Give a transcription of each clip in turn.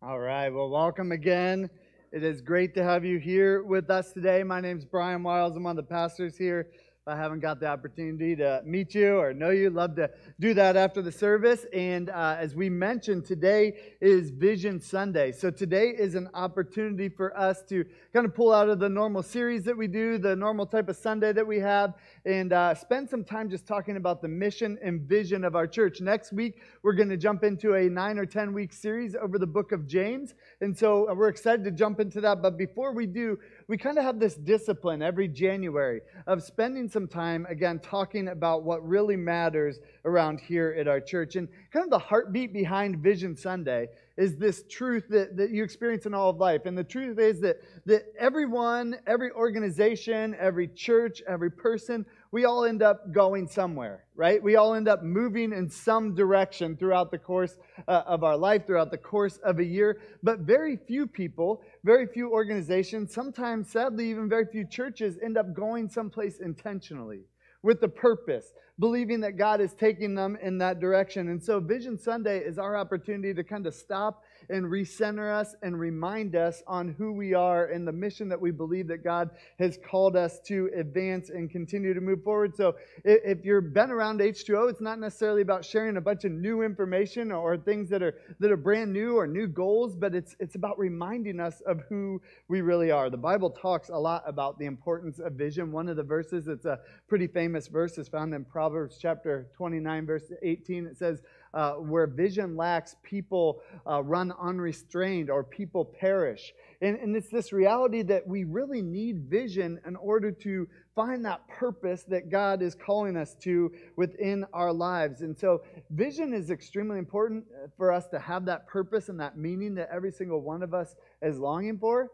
All right. Well, welcome again. It is great to have you here with us today. My name is Brian Wiles. I'm one of the pastors here I haven't got the opportunity to meet you or know you, love to do that after the service. And uh, as we mentioned, today is Vision Sunday. So today is an opportunity for us to kind of pull out of the normal series that we do, the normal type of Sunday that we have, and uh, spend some time just talking about the mission and vision of our church. Next week, we're going to jump into a nine or 10 week series over the book of James. And so uh, we're excited to jump into that. But before we do, we kind of have this discipline every January of spending some time, again, talking about what really matters around here at our church. And kind of the heartbeat behind Vision Sunday is this truth that, that you experience in all of life. And the truth is that, that everyone, every organization, every church, every person, we all end up going somewhere, right? We all end up moving in some direction throughout the course uh, of our life, throughout the course of a year. But very few people, very few organizations, sometimes, sadly, even very few churches end up going someplace intentionally with the purpose, believing that God is taking them in that direction. And so, Vision Sunday is our opportunity to kind of stop and recenter us and remind us on who we are and the mission that we believe that God has called us to advance and continue to move forward. So, if you've been around H2O, it's not necessarily about sharing a bunch of new information or things that are that are brand new or new goals, but it's it's about reminding us of who we really are. The Bible talks a lot about the importance of vision. One of the verses that's a pretty famous verse is found in Proverbs chapter 29, verse 18. It says, uh, where vision lacks, people uh, run unrestrained or people perish. And, and it's this reality that we really need vision in order to find that purpose that God is calling us to within our lives. And so, vision is extremely important uh, for us to have that purpose and that meaning that every single one of us is longing for.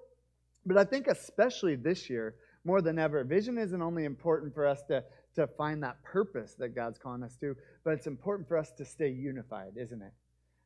But I think, especially this year, more than ever, vision isn't only important for us to, to find that purpose that God's calling us to, but it's important for us to stay unified, isn't it?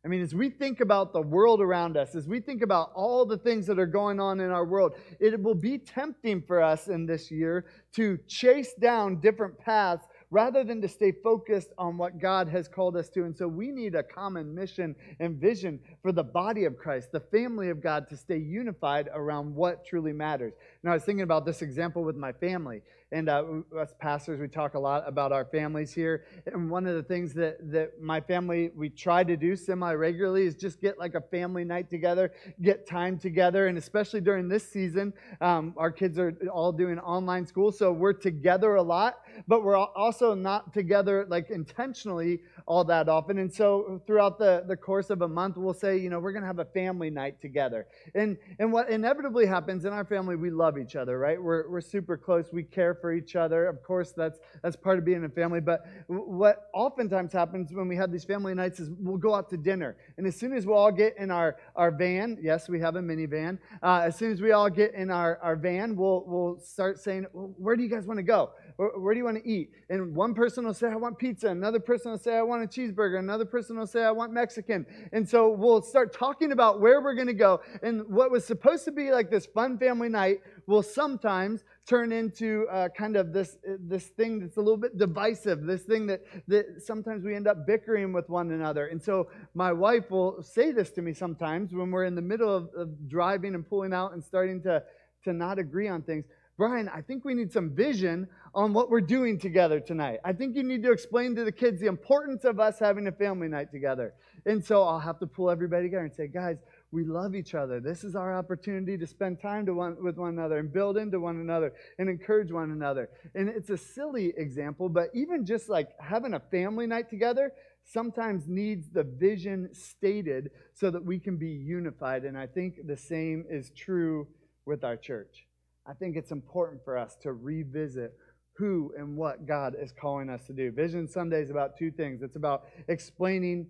I mean, as we think about the world around us, as we think about all the things that are going on in our world, it will be tempting for us in this year to chase down different paths rather than to stay focused on what God has called us to. And so we need a common mission and vision for the body of Christ, the family of God, to stay unified around what truly matters. Now, I was thinking about this example with my family. And uh, us pastors, we talk a lot about our families here. And one of the things that, that my family, we try to do semi regularly is just get like a family night together, get time together. And especially during this season, um, our kids are all doing online school. So we're together a lot, but we're also not together like intentionally all that often. And so throughout the, the course of a month, we'll say, you know, we're going to have a family night together. And, and what inevitably happens in our family, we love each other, right? We're, we're super close. We care for each other. Of course, that's that's part of being a family. But what oftentimes happens when we have these family nights is we'll go out to dinner, and as soon as we all get in our our van, yes, we have a minivan. Uh, as soon as we all get in our our van, we'll we'll start saying, well, where do you guys want to go? Where, do you want to eat? And one person will say, I want pizza. Another person will say, I want a cheeseburger. Another person will say, I want Mexican. And so we'll start talking about where we're going to go. And what was supposed to be like this fun family night will sometimes turn into uh, kind of this, this thing that's a little bit divisive, this thing that, that sometimes we end up bickering with one another. And so my wife will say this to me sometimes when we're in the middle of, of driving and pulling out and starting to, to not agree on things. Brian, I think we need some vision on what we're doing together tonight. I think you need to explain to the kids the importance of us having a family night together. And so I'll have to pull everybody together and say, guys, we love each other. This is our opportunity to spend time to one, with one another and build into one another and encourage one another. And it's a silly example, but even just like having a family night together sometimes needs the vision stated so that we can be unified. And I think the same is true with our church. I think it's important for us to revisit who and what God is calling us to do. Vision Sunday is about two things it's about explaining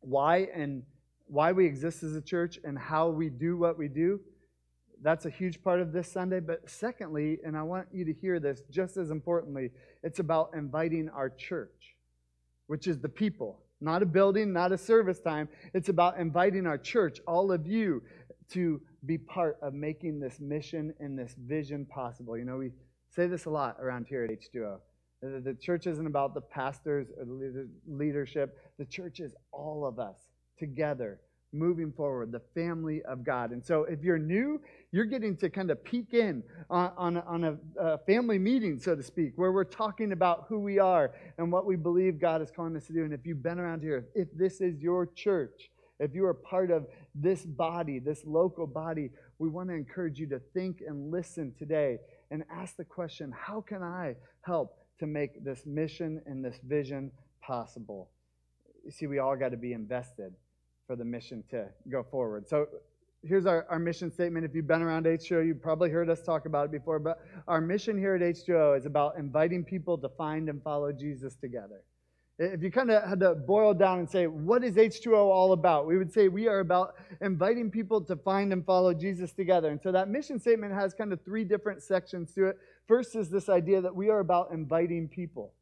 why and why we exist as a church and how we do what we do. That's a huge part of this Sunday. But secondly, and I want you to hear this just as importantly, it's about inviting our church, which is the people, not a building, not a service time. It's about inviting our church, all of you, to be part of making this mission and this vision possible. You know, we say this a lot around here at H2O. The church isn't about the pastors or the leadership. The church is all of us together moving forward, the family of God. And so if you're new, you're getting to kind of peek in on, on, on a, a, family meeting, so to speak, where we're talking about who we are and what we believe God is calling us to do. And if you've been around here, if this is your church, if you are part of this body, this local body, we want to encourage you to think and listen today and ask the question how can I help to make this mission and this vision possible? You see, we all got to be invested for the mission to go forward. So here's our, our mission statement. If you've been around H2O, you've probably heard us talk about it before, but our mission here at H2O is about inviting people to find and follow Jesus together. If you kind of had to boil down and say, what is H2O all about? We would say we are about inviting people to find and follow Jesus together. And so that mission statement has kind of three different sections to it. First is this idea that we are about inviting people.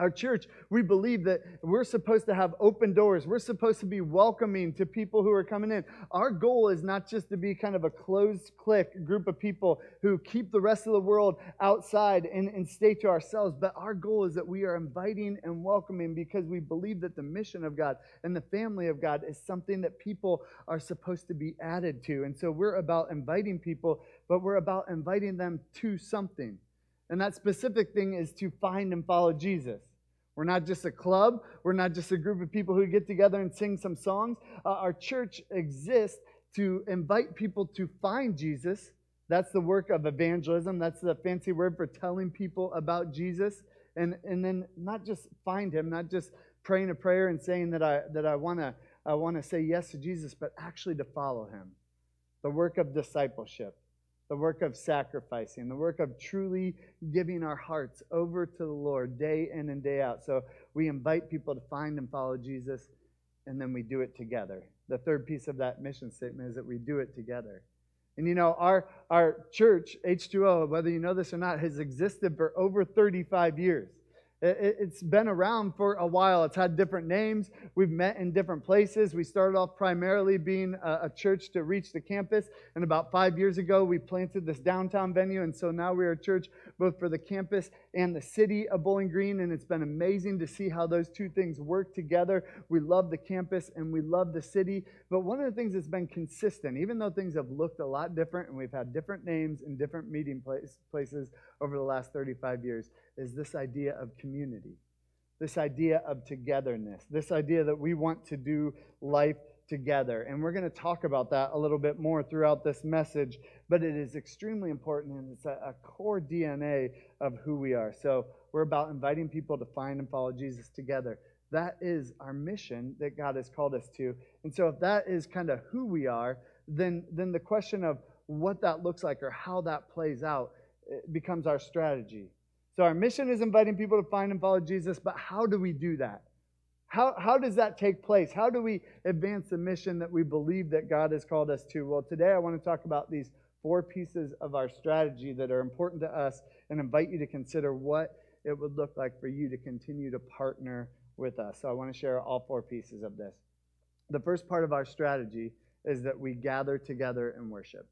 Our church, we believe that we're supposed to have open doors. We're supposed to be welcoming to people who are coming in. Our goal is not just to be kind of a closed clique group of people who keep the rest of the world outside and, and stay to ourselves, but our goal is that we are inviting and welcoming because we believe that the mission of God and the family of God is something that people are supposed to be added to. And so we're about inviting people, but we're about inviting them to something. And that specific thing is to find and follow Jesus. We're not just a club. We're not just a group of people who get together and sing some songs. Uh, our church exists to invite people to find Jesus. That's the work of evangelism. That's the fancy word for telling people about Jesus. And, and then not just find him, not just praying a prayer and saying that I, that I want to I wanna say yes to Jesus, but actually to follow him. The work of discipleship the work of sacrificing, the work of truly giving our hearts over to the Lord day in and day out. So we invite people to find and follow Jesus, and then we do it together. The third piece of that mission statement is that we do it together. And you know, our, our church, H2O, whether you know this or not, has existed for over 35 years. It's been around for a while. It's had different names. We've met in different places. We started off primarily being a church to reach the campus. And about five years ago, we planted this downtown venue. And so now we're a church both for the campus and the city of Bowling Green. And it's been amazing to see how those two things work together. We love the campus and we love the city. But one of the things that's been consistent, even though things have looked a lot different and we've had different names and different meeting place, places over the last 35 years, is this idea of community, this idea of togetherness, this idea that we want to do life together. And we're going to talk about that a little bit more throughout this message, but it is extremely important and it's a, a, core DNA of who we are. So we're about inviting people to find and follow Jesus together. That is our mission that God has called us to. And so if that is kind of who we are, then then the question of what that looks like or how that plays out eh, becomes our strategy. So our mission is inviting people to find and follow Jesus, but how do we do that? How, how does that take place? How do we advance the mission that we believe that God has called us to? Well, today I want to talk about these four pieces of our strategy that are important to us and invite you to consider what it would look like for you to continue to partner with us. So I want to share all four pieces of this. The first part of our strategy is that we gather together and worship.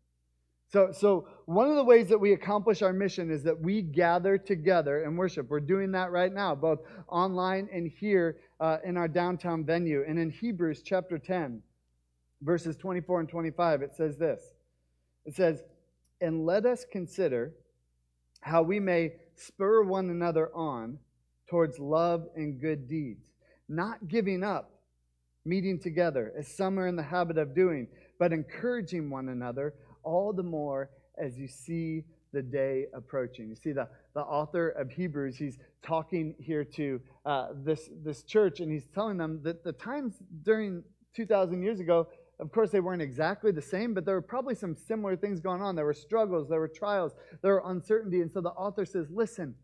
So, so one of the ways that we accomplish our mission is that we gather together and worship. We're doing that right now, both online and here uh, in our downtown venue. And in Hebrews chapter 10, verses 24 and 25, it says this It says, And let us consider how we may spur one another on towards love and good deeds, not giving up meeting together, as some are in the habit of doing, but encouraging one another all the more as you see the day approaching. You see, the, the author of Hebrews, he's talking here to uh, this, this church, and he's telling them that the times during 2,000 years ago, of course, they weren't exactly the same, but there were probably some similar things going on. There were struggles, there were trials, there were uncertainty. And so the author says, listen,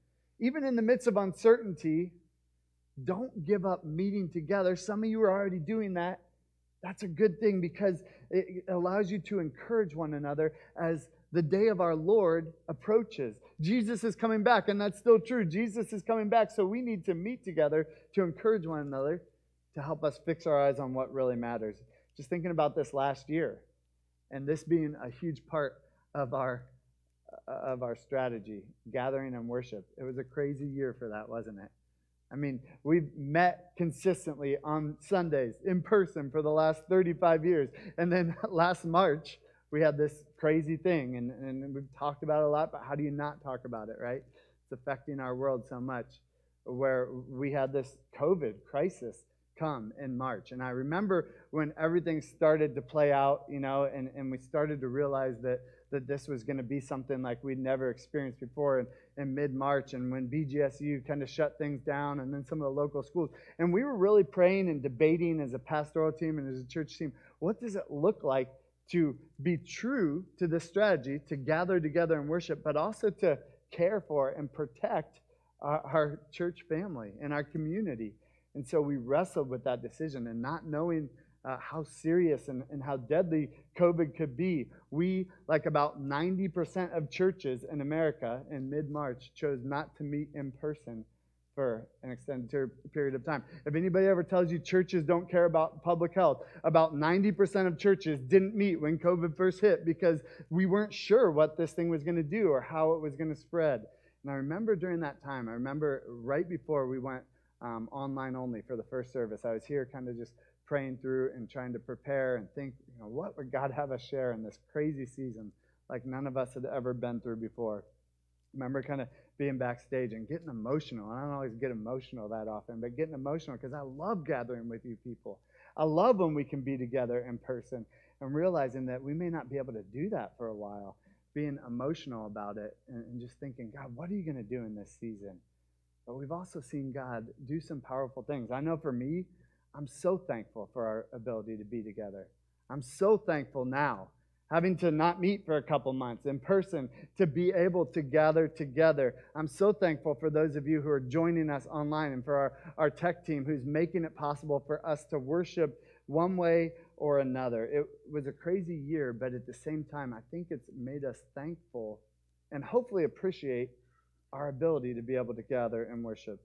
even in the midst of uncertainty, don't give up meeting together. Some of you are already doing that. That's a good thing because it allows you to encourage one another as the day of our Lord approaches. Jesus is coming back, and that's still true. Jesus is coming back, so we need to meet together to encourage one another to help us fix our eyes on what really matters. Just thinking about this last year, and this being a huge part of our uh, of our strategy, gathering and worship. It was a crazy year for that, wasn't it? I mean, we've met consistently on Sundays in person for the last 35 years. And then last March, we had this crazy thing, and, and we've talked about it a lot, but how do you not talk about it, right? It's affecting our world so much, where we had this COVID crisis come in March. And I remember when everything started to play out, you know, and, and we started to realize that, that this was going to be something like we'd never experienced before in, in mid March, and when BGSU kind of shut things down, and then some of the local schools. And we were really praying and debating as a pastoral team and as a church team what does it look like to be true to this strategy, to gather together and worship, but also to care for and protect our, our church family and our community. And so we wrestled with that decision and not knowing uh, how serious and, and how deadly COVID could be. We, like about 90% of churches in America in mid March, chose not to meet in person for an extended period of time. If anybody ever tells you churches don't care about public health, about 90% of churches didn't meet when COVID first hit because we weren't sure what this thing was going to do or how it was going to spread. And I remember during that time, I remember right before we went um, online only for the first service, I was here kind of just praying through and trying to prepare and think, you know, what would God have us share in this crazy season like none of us had ever been through before? remember kind of being backstage and getting emotional. And I don't always get emotional that often, but getting emotional because I love gathering with you people. I love when we can be together in person and realizing that we may not be able to do that for a while, being emotional about it and, and just thinking, God, what are you going to do in this season? But we've also seen God do some powerful things. I know for me, I'm so thankful for our ability to be together. I'm so thankful now having to not meet for a couple months in person to be able to gather together. I'm so thankful for those of you who are joining us online and for our, our tech team who's making it possible for us to worship one way or another. It was a crazy year, but at the same time, I think it's made us thankful and hopefully appreciate our ability to be able to gather and worship.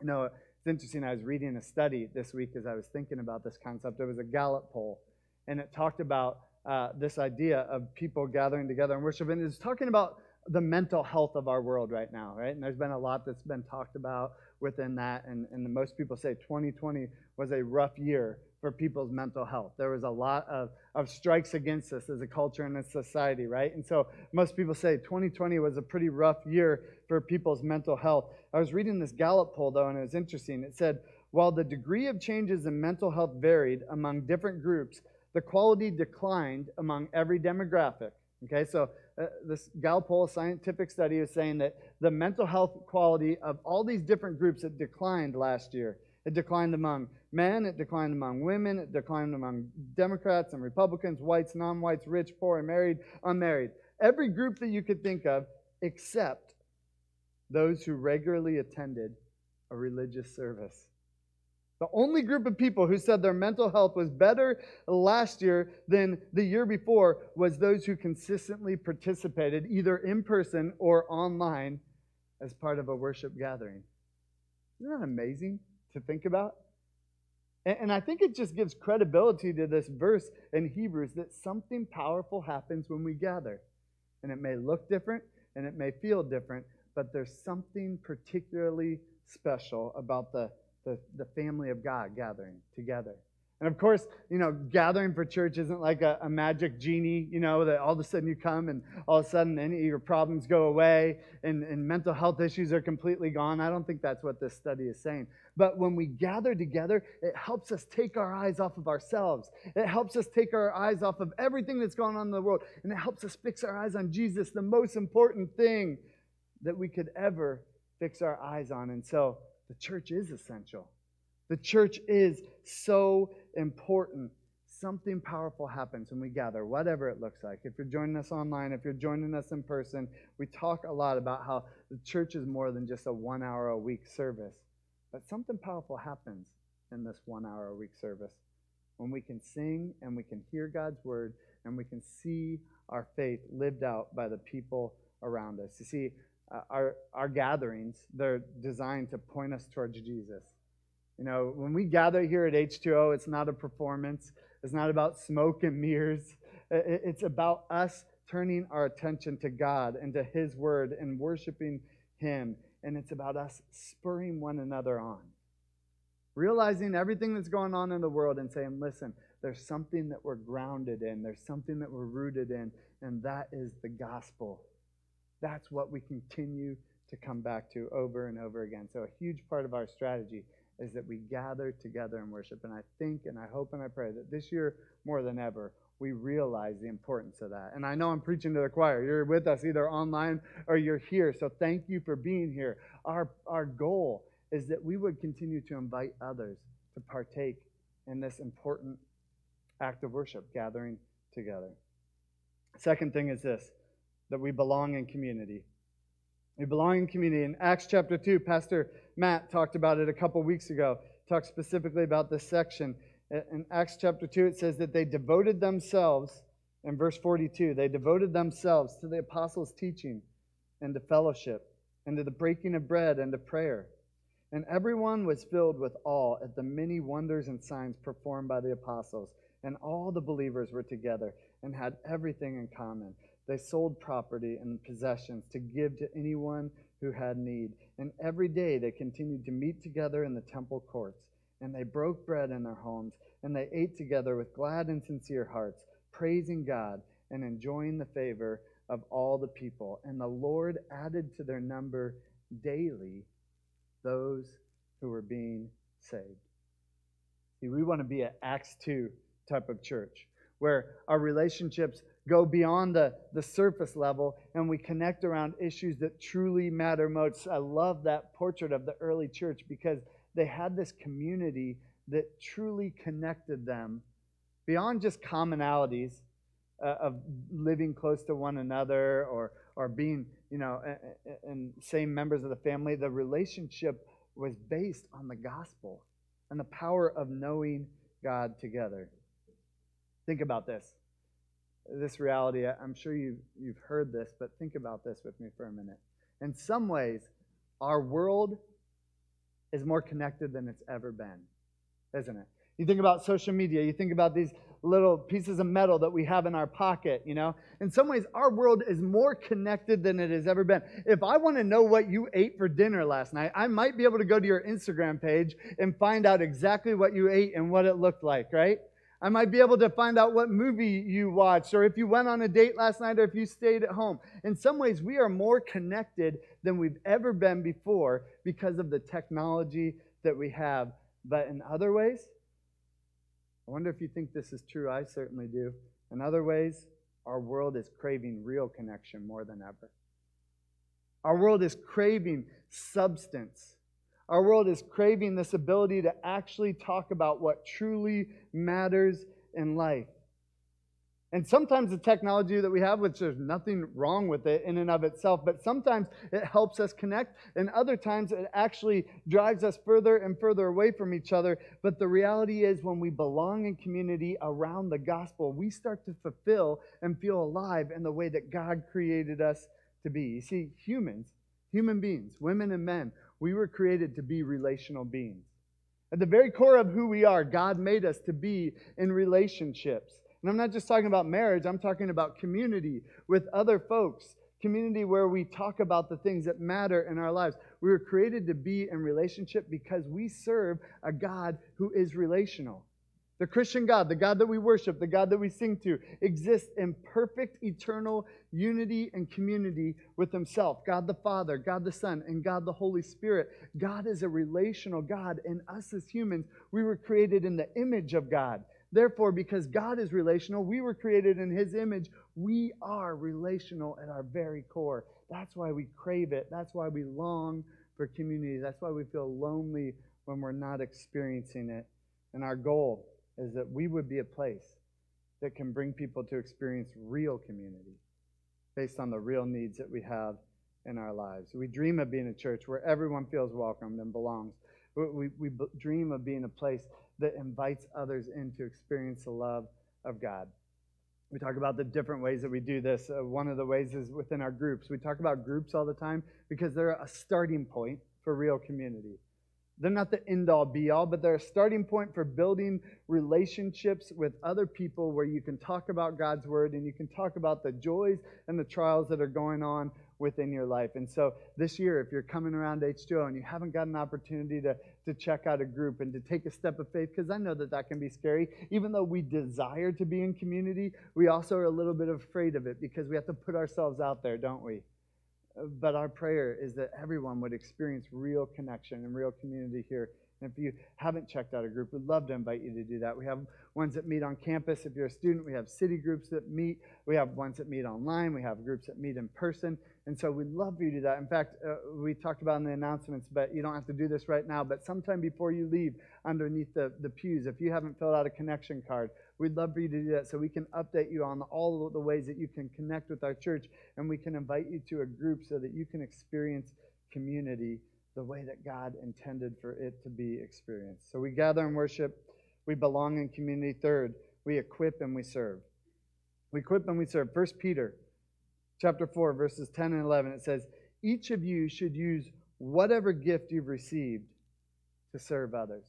You know, it's interesting. I was reading a study this week as I was thinking about this concept. It was a Gallup poll, and it talked about uh, this idea of people gathering together and worship. And it's talking about the mental health of our world right now, right? And there's been a lot that's been talked about within that. And, and most people say 2020 was a rough year for people's mental health. There was a lot of, of strikes against us as a culture and a society, right? And so most people say 2020 was a pretty rough year for people's mental health. I was reading this Gallup poll, though, and it was interesting. It said, while the degree of changes in mental health varied among different groups, the quality declined among every demographic. Okay, so uh, this Gallup poll scientific study is saying that the mental health quality of all these different groups it declined last year. It declined among men, it declined among women, it declined among Democrats and Republicans, whites, non whites, rich, poor, married, unmarried. Every group that you could think of, except those who regularly attended a religious service. The only group of people who said their mental health was better last year than the year before was those who consistently participated, either in person or online, as part of a worship gathering. Isn't that amazing to think about? And, I think it just gives credibility to this verse in Hebrews that something powerful happens when we gather. And it may look different and it may feel different, but there's something particularly special about the the, the family of God gathering together. And of course, you know, gathering for church isn't like a, a, magic genie, you know, that all of a sudden you come and all of a sudden any of your problems go away and, and mental health issues are completely gone. I don't think that's what this study is saying. But when we gather together, it helps us take our eyes off of ourselves. It helps us take our eyes off of everything that's going on in the world. And it helps us fix our eyes on Jesus, the most important thing that we could ever fix our eyes on. And so, the church is essential. The church is so important. Something powerful happens when we gather, whatever it looks like. If you're joining us online, if you're joining us in person, we talk a lot about how the church is more than just a one hour a week service. But something powerful happens in this one hour a week service when we can sing and we can hear God's word and we can see our faith lived out by the people around us. You see, uh, our, our gatherings, they're designed to point us towards Jesus. You know, when we gather here at H2O, it's not a performance, it's not about smoke and mirrors. It's about us turning our attention to God and to His Word and worshiping Him and it's about us spurring one another on. Realizing everything that's going on in the world and saying, listen, there's something that we're grounded in, there's something that we're rooted in, and that is the gospel. That's what we continue to come back to over and over again. So, a huge part of our strategy is that we gather together and worship. And I think and I hope and I pray that this year, more than ever, we realize the importance of that. And I know I'm preaching to the choir. You're with us either online or you're here. So thank you for being here. Our, our goal is that we would continue to invite others to partake in this important act of worship, gathering together. Second thing is this that we belong in community. We belong in community. In Acts chapter 2, Pastor Matt talked about it a couple weeks ago, talked specifically about this section. In Acts chapter 2, it says that they devoted themselves, in verse 42, they devoted themselves to the apostles' teaching and to fellowship and to the breaking of bread and to prayer. And everyone was filled with awe at the many wonders and signs performed by the apostles. And all the believers were together and had everything in common. They sold property and possessions to give to anyone who had need. And every day they continued to meet together in the temple courts. And they broke bread in their homes, and they ate together with glad and sincere hearts, praising God and enjoying the favor of all the people. And the Lord added to their number daily those who were being saved. See, we want to be an Acts 2 type of church where our relationships go beyond the, the surface level and we connect around issues that truly matter most. I love that portrait of the early church because they had this community that truly connected them beyond just commonalities uh, of living close to one another or, or being, you know, and same members of the family. The relationship was based on the gospel and the power of knowing God together. Think about this this reality. I'm sure you've, you've heard this, but think about this with me for a minute. In some ways, our world is more connected than it's ever been, isn't it? You think about social media, you think about these little pieces of metal that we have in our pocket, you know? In some ways, our world is more connected than it has ever been. If I want to know what you ate for dinner last night, I might be able to go to your Instagram page and find out exactly what you ate and what it looked like, right? I might be able to find out what movie you watched, or if you went on a date last night, or if you stayed at home. In some ways, we are more connected than we've ever been before because of the technology that we have. But in other ways, I wonder if you think this is true. I certainly do. In other ways, our world is craving real connection more than ever. Our world is craving substance our world is craving this ability to actually talk about what truly matters in life. And sometimes the technology that we have, which there's nothing wrong with it in and of itself, but sometimes it helps us connect, and other times it actually drives us further and further away from each other. But the reality is, when we belong in community around the gospel, we start to fulfill and feel alive in the way that God created us to be. You see, humans, human beings, women and men, we were created to be relational beings. At the very core of who we are, God made us to be in relationships. And I'm not just talking about marriage, I'm talking about community with other folks, community where we talk about the things that matter in our lives. We were created to be in relationship because we serve a God who is relational. The Christian God, the God that we worship, the God that we sing to, exists in perfect eternal unity and community with Himself God the Father, God the Son, and God the Holy Spirit. God is a relational God, and us as humans, we were created in the image of God. Therefore, because God is relational, we were created in His image. We are relational at our very core. That's why we crave it. That's why we long for community. That's why we feel lonely when we're not experiencing it. And our goal is that we would be a place that can bring people to experience real community based on the real needs that we have in our lives. We dream of being a church where everyone feels welcomed and belongs. We, we, we dream of being a place that invites others in to experience the love of God. We talk about the different ways that we do this. Uh, one of the ways is within our groups. We talk about groups all the time because they're a starting point for real community. They're not the end all be all, but they're a starting point for building relationships with other people where you can talk about God's word and you can talk about the joys and the trials that are going on within your life. And so this year, if you're coming around H2O and you haven't got an opportunity to, to check out a group and to take a step of faith, because I know that that can be scary, even though we desire to be in community, we also are a little bit afraid of it because we have to put ourselves out there, don't we? But our prayer is that everyone would experience real connection and real community here and if you haven't checked out a group, we'd love to invite you to do that. We have ones that meet on campus. If you're a student, we have city groups that meet. We have ones that meet online. We have groups that meet in person. And so we'd love for you to do that. In fact, uh, we talked about in the announcements, but you don't have to do this right now. But sometime before you leave, underneath the, the pews, if you haven't filled out a connection card, we'd love for you to do that so we can update you on all the ways that you can connect with our church and we can invite you to a group so that you can experience community the way that God intended for it to be experienced. So we gather and worship, we belong in community. Third, we equip and we serve. We equip and we serve. First Peter chapter 4, verses 10 and 11, it says, Each of you should use whatever gift you've received to serve others.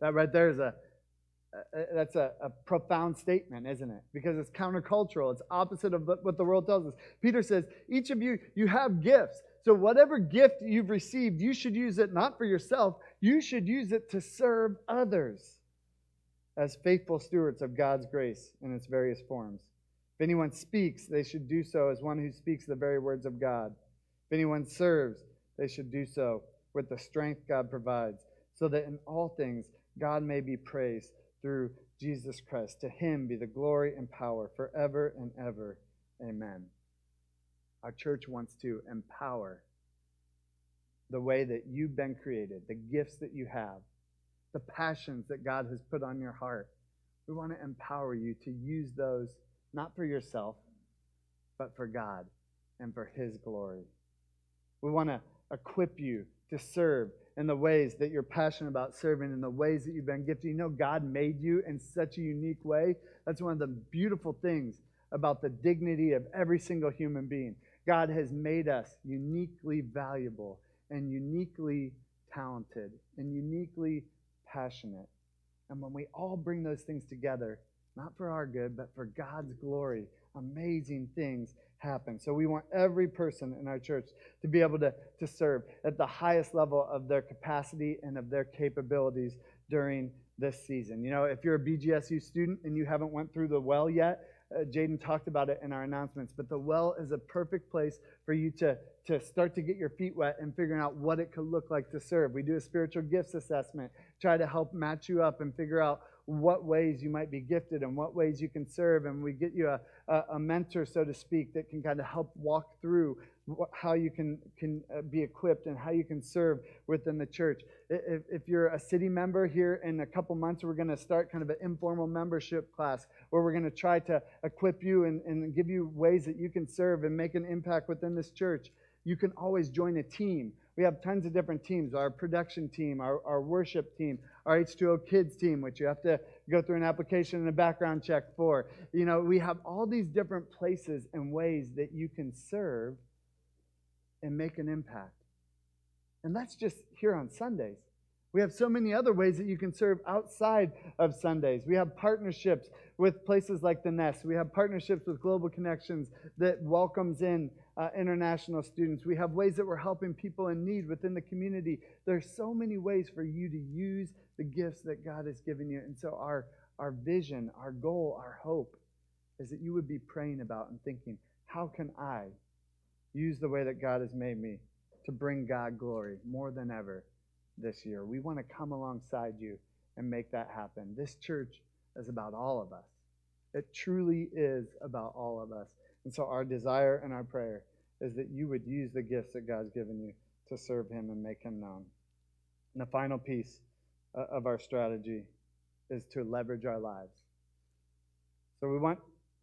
That right there is a Uh, uh, that's a, a, profound statement, isn't it? Because it's countercultural. It's opposite of what the world tells us. Peter says, each of you, you have gifts. So, whatever gift you've received, you should use it not for yourself, you should use it to serve others as faithful stewards of God's grace in its various forms. If anyone speaks, they should do so as one who speaks the very words of God. If anyone serves, they should do so with the strength God provides, so that in all things God may be praised through Jesus Christ. To him be the glory and power forever and ever. Amen. Our church wants to empower the way that you've been created, the gifts that you have, the passions that God has put on your heart. We want to empower you to use those not for yourself, but for God and for His glory. We want to equip you to serve in the ways that you're passionate about serving, in the ways that you've been gifted. You know, God made you in such a unique way. That's one of the beautiful things about the dignity of every single human being. God has made us uniquely valuable and uniquely talented and uniquely passionate. And when we all bring those things together, not for our good, but for God's glory, amazing things happen. So we want every person in our church to be able to, to serve at the highest level of their capacity and of their capabilities during this season. You know, if you're a BGSU student and you haven't went through the well yet, uh, Jaden talked about it in our announcements, but the well is a perfect place for you to, to start to get your feet wet and figuring out what it could look like to serve. We do a spiritual gifts assessment, try to help match you up and figure out what ways you might be gifted and what ways you can serve. And we get you a, a, mentor, so to speak, that can kind of help walk through how you can, can uh, be equipped and how you can serve within the church. If, if you're a city member here in a couple months, we're going to start kind of an informal membership class where we're going to try to equip you and, and give you ways that you can serve and make an impact within this church. You can always join a team. We have tons of different teams our production team, our, our worship team, our H2O kids team, which you have to go through an application and a background check for. You know, we have all these different places and ways that you can serve and make an impact. And that's just here on Sundays. We have so many other ways that you can serve outside of Sundays. We have partnerships with places like the Nest. We have partnerships with Global Connections that welcomes in uh, international students. We have ways that we're helping people in need within the community. There's so many ways for you to use the gifts that God has given you. And so our our vision, our goal, our hope is that you would be praying about and thinking, how can I use the way that God has made me to bring God glory more than ever this year. We want to come alongside you and make that happen. This church is about all of us. It truly is about all of us. And so our desire and our prayer is that you would use the gifts that God's given you to serve Him and make Him known. And the final piece uh, of our strategy is to leverage our lives. So we want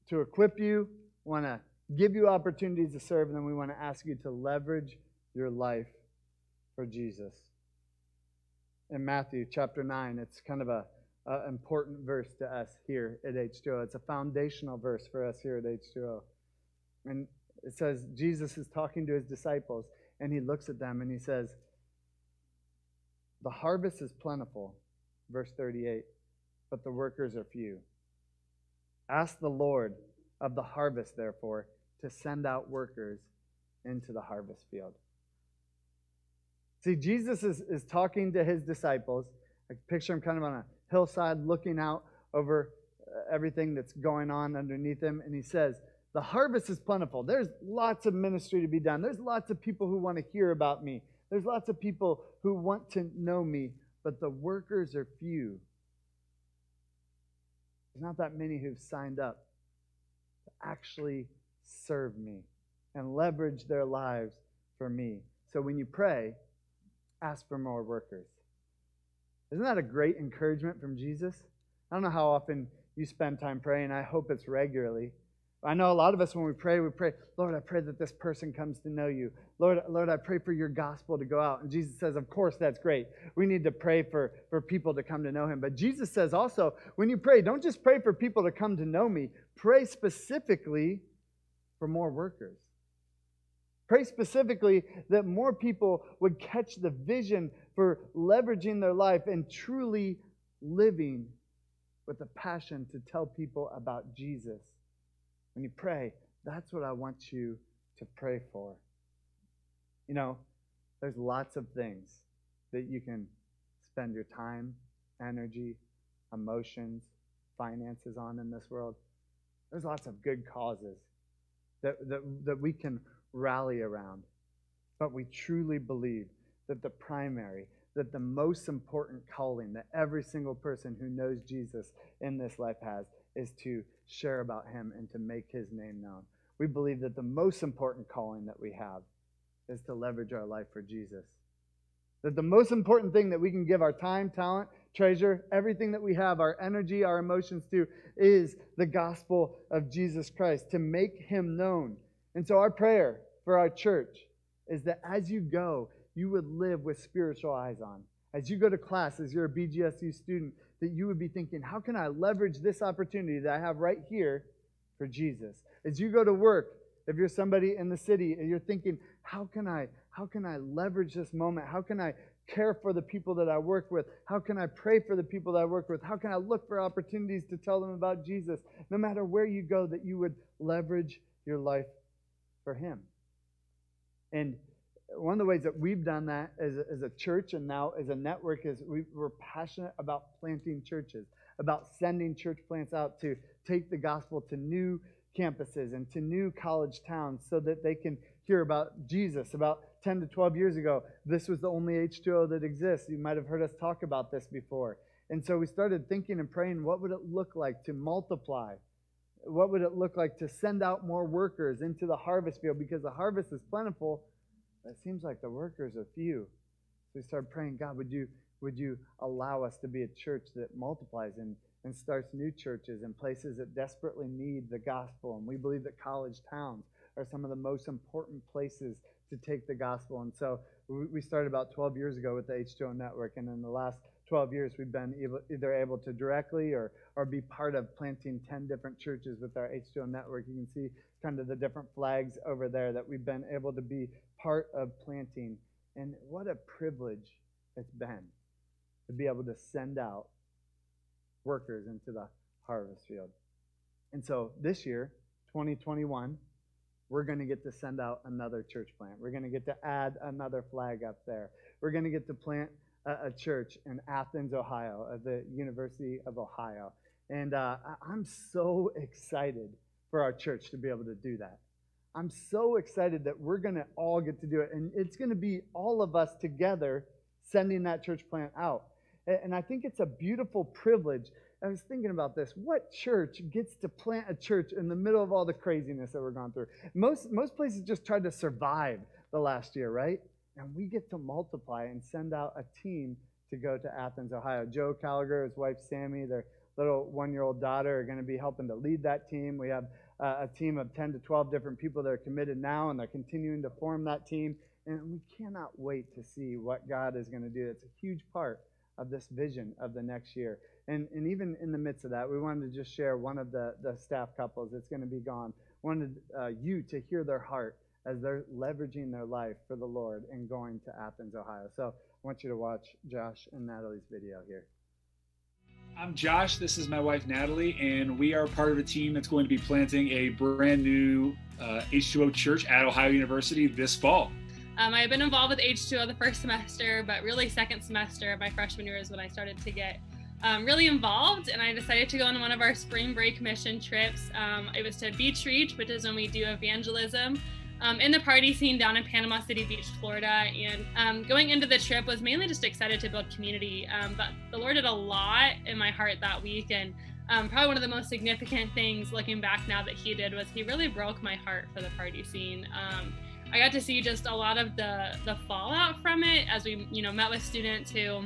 to equip you, want to give you opportunities to serve, and then we want to ask you to leverage your life for Jesus. In Matthew chapter 9, it's kind of a, a important verse to us here at H2O. It's a foundational verse for us here at H2O. And it says, Jesus is talking to his disciples, and he looks at them and he says, The harvest is plentiful, verse 38, but the workers are few. Ask the Lord of the harvest, therefore, to send out workers into the harvest field. See, Jesus is, is talking to his disciples. I picture him kind of on a hillside looking out over uh, everything that's going on underneath him. And he says, The harvest is plentiful. There's lots of ministry to be done. There's lots of people who want to hear about me. There's lots of people who want to know me, but the workers are few. There's not that many who've signed up to actually serve me and leverage their lives for me. So when you pray, ask for more workers. Isn't that a great encouragement from Jesus? I don't know how often you spend time praying. I hope it's regularly. I know a lot of us, when we pray, we pray, Lord, I pray that this person comes to know you. Lord, Lord, I pray for your gospel to go out. And Jesus says, Of course, that's great. We need to pray for, for people to come to know him. But Jesus says also, when you pray, don't just pray for people to come to know me, pray specifically for more workers. Pray specifically that more people would catch the vision for leveraging their life and truly living with a passion to tell people about Jesus. When you pray, that's what I want you to pray for. You know, there's lots of things that you can spend your time, energy, emotions, finances on in this world. There's lots of good causes that, that, that we can rally around. But we truly believe that the primary, that the most important calling that every single person who knows Jesus in this life has is to share about him and to make his name known. We believe that the most important calling that we have is to leverage our life for Jesus. That the most important thing that we can give our time, talent, treasure, everything that we have, our energy, our emotions to, is the gospel of Jesus Christ, to make him known. And so, our prayer for our church is that as you go, you would live with spiritual eyes on. As you go to class, as you're a BGSU student, that you would be thinking, how can I leverage this opportunity that I have right here for Jesus? As you go to work, if you're somebody in the city and you're thinking, how can I how can I leverage this moment? How can I care for the people that I work with? How can I pray for the people that I work with? How can I look for opportunities to tell them about Jesus? No matter where you go, that you would leverage your life for Him. And one of the ways that we've done that as a, as a church and now as a network is we, we're passionate about planting churches, about sending church plants out to take the gospel to new campuses and to new college towns so that they can hear about Jesus. About 10 to 12 years ago, this was the only H2O that exists. You might have heard us talk about this before. And so we started thinking and praying what would it look like to multiply? What would it look like to send out more workers into the harvest field? Because the harvest is plentiful, it seems like the workers are few. So we started praying, God, would you would you allow us to be a church that multiplies and, and starts new churches in places that desperately need the gospel? And we believe that college towns are some of the most important places to take the gospel. And so we started about 12 years ago with the H2O network, and in the last 12 years, we've been either able to directly or, or be part of planting 10 different churches with our H2O network. You can see kind of the different flags over there that we've been able to be part of planting. And what a privilege it's been to be able to send out workers into the harvest field. And so this year, 2021, we're going to get to send out another church plant. We're going to get to add another flag up there. We're going to get to plant a, a church in Athens, Ohio, at the University of Ohio. And uh, I'm so excited for our church to be able to do that. I'm so excited that we're going to all get to do it. And it's going to be all of us together sending that church plant out. And I think it's a beautiful privilege. I was thinking about this. What church gets to plant a church in the middle of all the craziness that we're going through? Most, most places just tried to survive the last year, right? And we get to multiply and send out a team to go to Athens, Ohio. Joe Gallagher, his wife Sammy, their little one year old daughter are going to be helping to lead that team. We have uh, a team of 10 to 12 different people that are committed now, and they're continuing to form that team. And we cannot wait to see what God is going to do. It's a huge part of this vision of the next year. And, and even in the midst of that, we wanted to just share one of the, the staff couples that's going to be gone. Wanted uh, you to hear their heart as they're leveraging their life for the Lord and going to Athens, Ohio. So I want you to watch Josh and Natalie's video here. I'm Josh. This is my wife Natalie, and we are part of a team that's going to be planting a brand new uh, H2O church at Ohio University this fall. Um, I've been involved with H2O the first semester, but really second semester of my freshman year is when I started to get um, really involved. And I decided to go on one of our spring break mission trips. Um, it was to Beach Reach, which is when we do evangelism um, in the party scene down in Panama City Beach, Florida. And um, going into the trip was mainly just excited to build community. Um, but the Lord did a lot in my heart that week. And um, probably one of the most significant things looking back now that He did was He really broke my heart for the party scene. Um, I got to see just a lot of the the fallout from it as we, you know, met with students who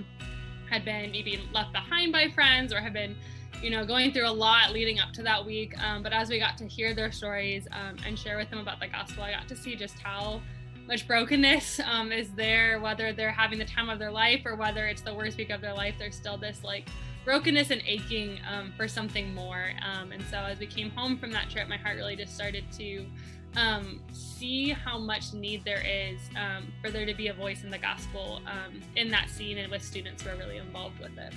had been maybe left behind by friends or had been you know, going through a lot leading up to that week. Um, but as we got to hear their stories um, and share with them about the gospel, I got to see just how much brokenness um, is there, whether they're having the time of their life or whether it's the worst week of their life, there's still this like brokenness and aching um, for something more. Um, and so as we came home from that trip, my heart really just started to um, see how much need there is for there to be a voice in the gospel in that scene and with students who are really involved with it.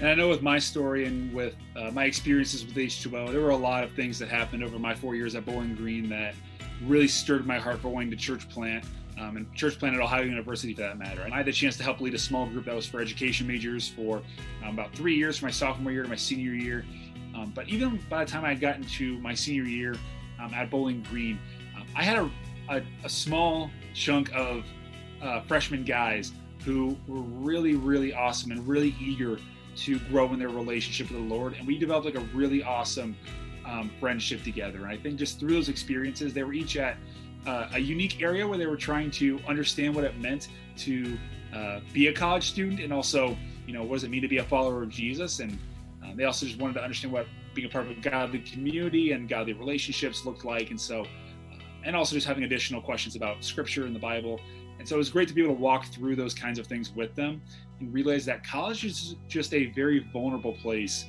And I know with my story and with uh, my experiences with H2O, there were a lot of things that happened over my four years at Bowling Green that really stirred my heart for wanting to church plant. Um, and church plant at Ohio University for that matter. And I had the chance to help lead a small group that was for education majors for um, about three years, from my sophomore year to my senior year. Um, but even by the time I had gotten to my senior year um, at Bowling Green, um, I had a, a, a, small chunk of uh, freshman guys who were really, really awesome and really eager to grow in their relationship with the Lord. And we developed like a really awesome um, friendship together. And I think just through those experiences, they were each at uh, a unique area where they were trying to understand what it meant to uh, be a college student and also, you know, what does it mean to be a follower of Jesus? And uh, they also just wanted to understand what being a part of a godly community and godly relationships looked like. And so, uh, and also just having additional questions about scripture and the Bible. And so it was great to be able to walk through those kinds of things with them and realize that college is just a very vulnerable place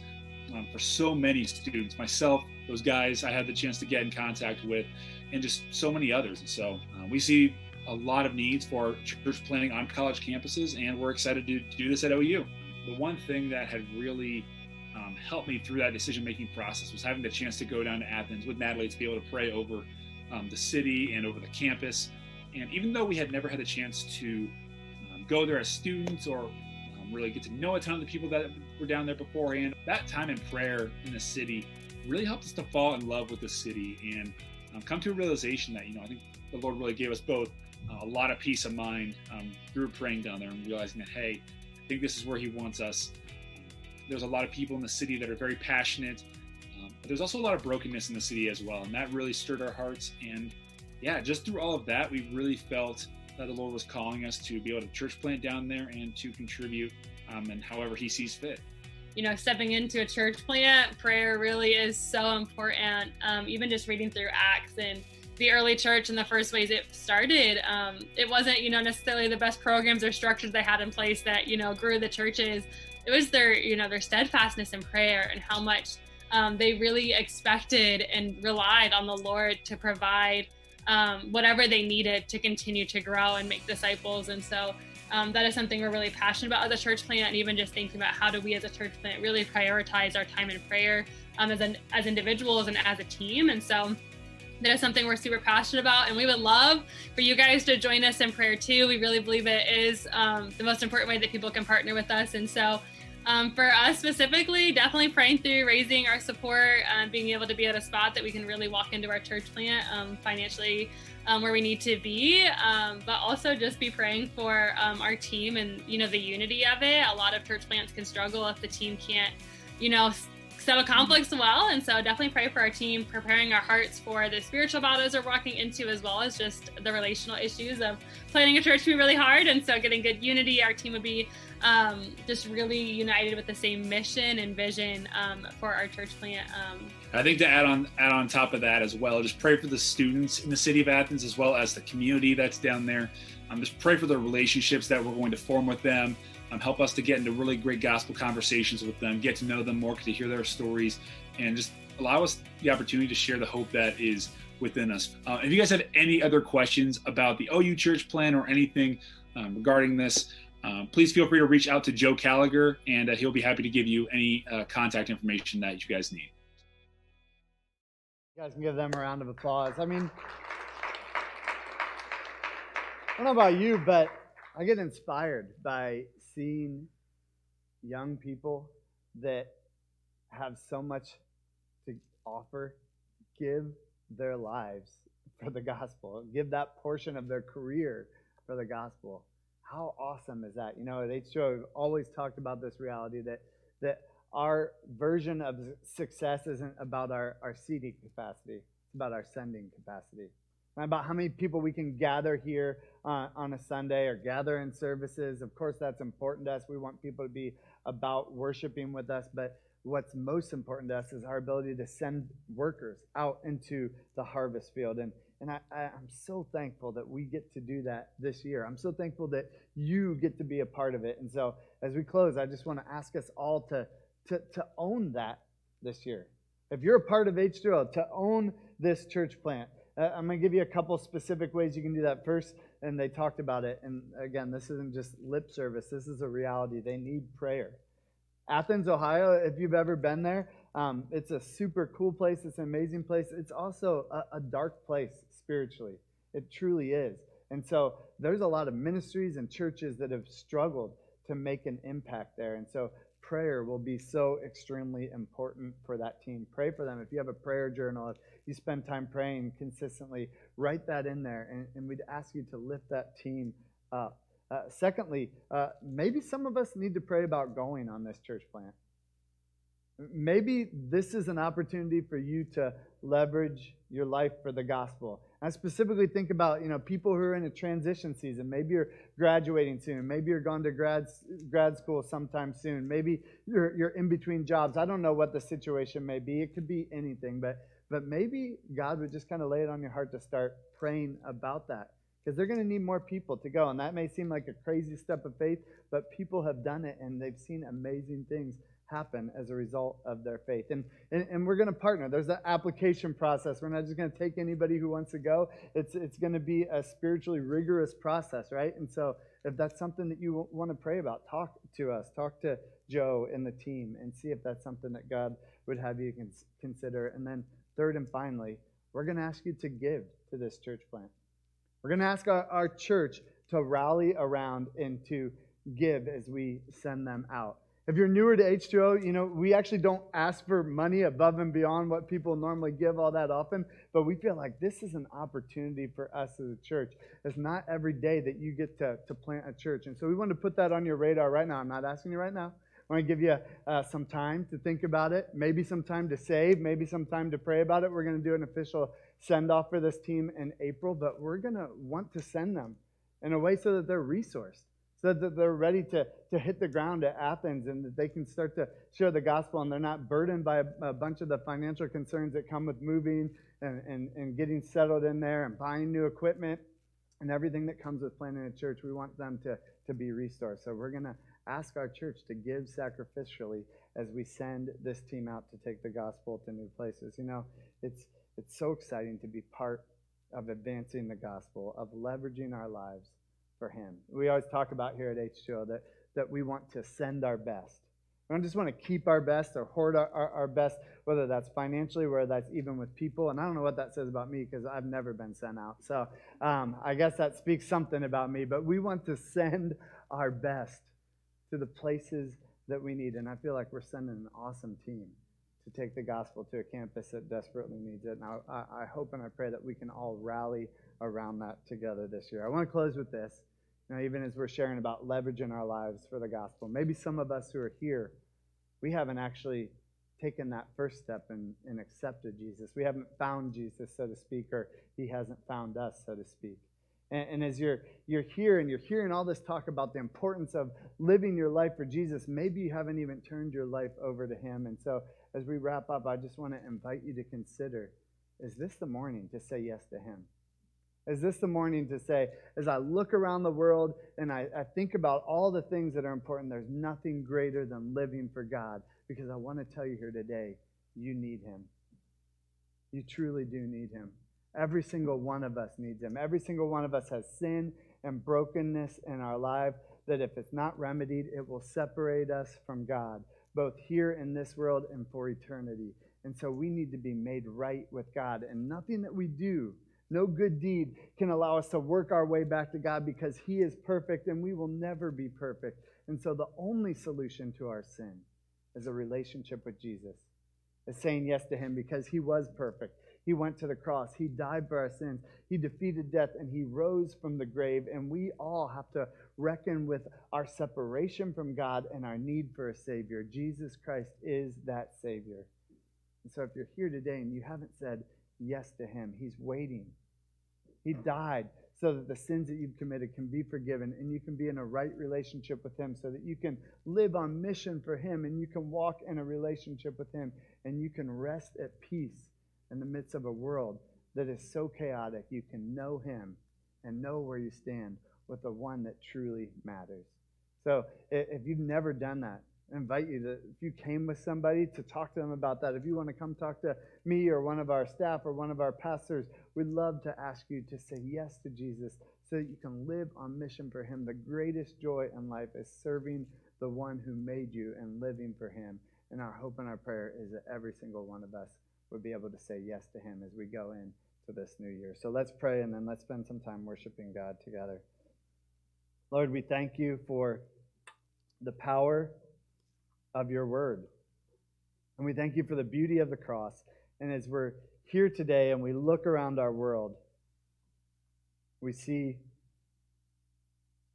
um, for so many students. Myself, those guys I had the chance to get in contact with, and just so many others. And so uh, we see a lot of needs for church planting on college campuses, and we're excited to do this at OU. The one thing that had really um, helped me through that decision making process was having the chance to go down to Athens with Natalie to be able to pray over um, the city and over the campus. And even though we had never had a chance to um, go there as students or really get to know a ton of the people that were down there beforehand. That time in prayer in the city really helped us to fall in love with the city and um, come to a realization that, you know, I think the Lord really gave us both uh, a lot of peace of mind um, through praying down there and realizing that, hey, I think this is where He wants us. There's a lot of people in the city that are very passionate, um, but there's also a lot of brokenness in the city as well. And that really stirred our hearts. And yeah, just through all of that, we really felt that the Lord was calling us to be able to church plant down there and to contribute um, and however He sees fit. You know, stepping into a church plant, prayer really is so important. Um, even just reading through Acts and the early church and the first ways it started, um, it wasn't, you know, necessarily the best programs or structures they had in place that, you know, grew the churches. It was their, you know, their steadfastness in prayer and how much um, they really expected and relied on the Lord to provide um, whatever they needed to continue to grow and make disciples. And so um, that is something we're really passionate about as a church plant, and even just thinking about how do we as a church plant really prioritize our time in prayer um, as an, as individuals and as a team. And so that is something we're super passionate about, and we would love for you guys to join us in prayer too. We really believe it is um, the most important way that people can partner with us, and so. Um, for us specifically, definitely praying through raising our support, uh, being able to be at a spot that we can really walk into our church plant um, financially um, where we need to be, um, but also just be praying for um, our team and you know the unity of it. A lot of church plants can struggle if the team can't, you know, settle conflicts well, and so definitely pray for our team, preparing our hearts for the spiritual battles we're walking into, as well as just the relational issues of planning a church can be really hard, and so getting good unity. Our team would be um, just really united with the same mission and vision um, for our church plant. Um, I think to add on add on top of that as well, just pray for the students in the city of Athens as well as the community that's down there. Um, just pray for the relationships that we're going to form with them. Um, help us to get into really great gospel conversations with them, get to know them more, to hear their stories, and just allow us the opportunity to share the hope that is within us. Uh, if you guys have any other questions about the OU church plan or anything um, regarding this, um, please feel free to reach out to Joe Gallagher, and uh, he'll be happy to give you any uh, contact information that you guys need. You guys can give them a round of applause. I mean, I don't know about you, but I get inspired by seeing young people that have so much to offer, give their lives for the gospel, give that portion of their career for the gospel. How awesome is that? You know, at H2O, we've always talked about this reality that that our version of success isn't about our, our seating capacity, it's about our sending capacity. Not about how many people we can gather here uh, on a Sunday or gather in services. Of course, that's important to us. We want people to be about worshiping with us, but what's most important to us is our ability to send workers out into the harvest field. And, and I, I, am so thankful that we get to do that this year. I'm so thankful that you get to be a part of it. And so, as we close, I just want to ask us all to, to, to own that this year. If you're a part of H2O, to own this church plant. Uh, I'm going to give you a couple specific ways you can do that. First, and they talked about it, and again, this isn't just lip service, this is a reality. They need prayer. Athens, Ohio, if you've ever been there, um, it's a super cool place. It's an amazing place. It's also a, a dark place spiritually. It truly is. And so there's a lot of ministries and churches that have struggled to make an impact there. And so prayer will be so extremely important for that team. Pray for them. If you have a prayer journal, if you spend time praying consistently, write that in there. And, and we'd ask you to lift that team up. Uh, secondly, uh, maybe some of us need to pray about going on this church plant. Maybe this is an opportunity for you to leverage your life for the gospel. I specifically think about you know people who are in a transition season. Maybe you're graduating soon. Maybe you're going to grad grad school sometime soon. Maybe you're you're in between jobs. I don't know what the situation may be. It could be anything, but but maybe God would just kind of lay it on your heart to start praying about that because they're going to need more people to go. And that may seem like a crazy step of faith, but people have done it and they've seen amazing things happen as a result of their faith. And, and, and we're going to partner. There's an application process. We're not just going to take anybody who wants to go. It's, it's going to be a spiritually rigorous process, right? And so if that's something that you want to pray about, talk to us. Talk to Joe and the team and see if that's something that God would have you consider. And then third and finally, we're going to ask you to give to this church plant. We're going to ask our, our church to rally around and to give as we send them out. If you're newer to H2O, you know, we actually don't ask for money above and beyond what people normally give all that often, but we feel like this is an opportunity for us as a church. It's not every day that you get to, to plant a church. And so we want to put that on your radar right now. I'm not asking you right now. I want to give you uh, some time to think about it, maybe some time to save, maybe some time to pray about it. We're going to do an official send off for this team in April, but we're going to want to send them in a way so that they're resourced so that they're ready to, to hit the ground at Athens and that they can start to share the gospel and they're not burdened by a, a bunch of the financial concerns that come with moving and, and, and getting settled in there and buying new equipment and everything that comes with planting a church. We want them to, to be restored. So we're going to ask our church to give sacrificially as we send this team out to take the gospel to new places. You know, it's, it's so exciting to be part of advancing the gospel, of leveraging our lives for Him. We always talk about here at H2O that, that we want to send our best. We don't just want to keep our best or hoard our, our, our best, whether that's financially, whether that's even with people. And I don't know what that says about me because I've never been sent out. So um, I guess that speaks something about me. But we want to send our best to the places that we need. And I feel like we're sending an awesome team to take the gospel to a campus that desperately needs it. And I, I hope and I pray that we can all rally around that together this year. I want to close with this. Know, even as we're sharing about leveraging our lives for the gospel, maybe some of us who are here, we haven't actually taken that first step and, and accepted Jesus. We haven't found Jesus, so to speak, or he hasn't found us, so to speak. And, and as you're, you're here and you're hearing all this talk about the importance of living your life for Jesus, maybe you haven't even turned your life over to him. And so as we wrap up, I just want to invite you to consider is this the morning to say yes to him? Is this the morning to say, as I look around the world and I, I, think about all the things that are important, there's nothing greater than living for God? Because I want to tell you here today, you need Him. You truly do need Him. Every single one of us needs Him. Every single one of us has sin and brokenness in our life that if it's not remedied, it will separate us from God, both here in this world and for eternity. And so we need to be made right with God. And nothing that we do, no good deed, can allow us to work our way back to God because He is perfect and we will never be perfect. And so the only solution to our sin is a relationship with Jesus, is saying yes to Him because He was perfect. He went to the cross. He died for our sins. He defeated death and he rose from the grave. And we all have to reckon with our separation from God and our need for a Savior. Jesus Christ is that Savior. And so if you're here today and you haven't said yes to him, he's waiting. He died so that the sins that you've committed can be forgiven and you can be in a right relationship with him so that you can live on mission for him and you can walk in a relationship with him and you can rest at peace in the midst of a world that is so chaotic. You can know him and know where you stand with the one that truly matters. So if you've never done that, Invite you to, if you came with somebody, to talk to them about that. If you want to come talk to me or one of our staff or one of our pastors, we'd love to ask you to say yes to Jesus so that you can live on mission for Him. The greatest joy in life is serving the one who made you and living for Him. And our hope and our prayer is that every single one of us would be able to say yes to Him as we go in to this new year. So let's pray and then let's spend some time worshiping God together. Lord, we thank you for the power of your word. And we thank you for the beauty of the cross. And as we're here today and we look around our world, we see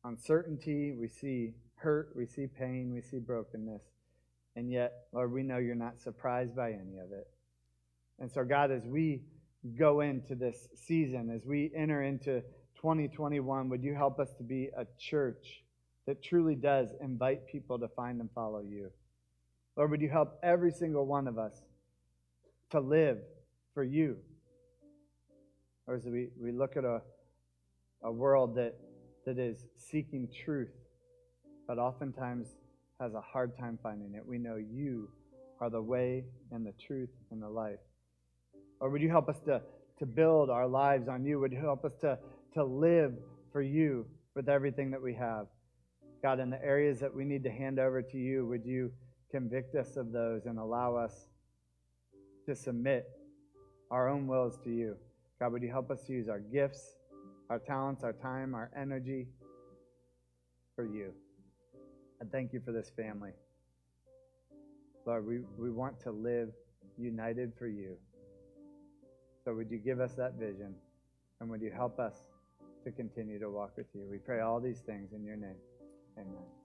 uncertainty, we see hurt, we see pain, we see brokenness. And yet, Lord, we know you're not surprised by any of it. And so, God, as we go into this season, as we enter into 2021, would you help us to be a church that truly does invite people to find and follow you? Lord, would you help every single one of us to live for you? Or as we, we look at a, a world that, that is seeking truth, but oftentimes has a hard time finding it, we know you are the way and the truth and the life. Or would you help us to, to build our lives on you? Would you help us to, to live for you with everything that we have? God, in the areas that we need to hand over to you, would you convict us of those and allow us to submit our own wills to you. God, would you help us use our gifts, our talents, our time, our energy for you? And thank you for this family. Lord, we, we want to live united for you. So would you give us that vision? And would you help us to continue to walk with you? We pray all these things in your name. Amen.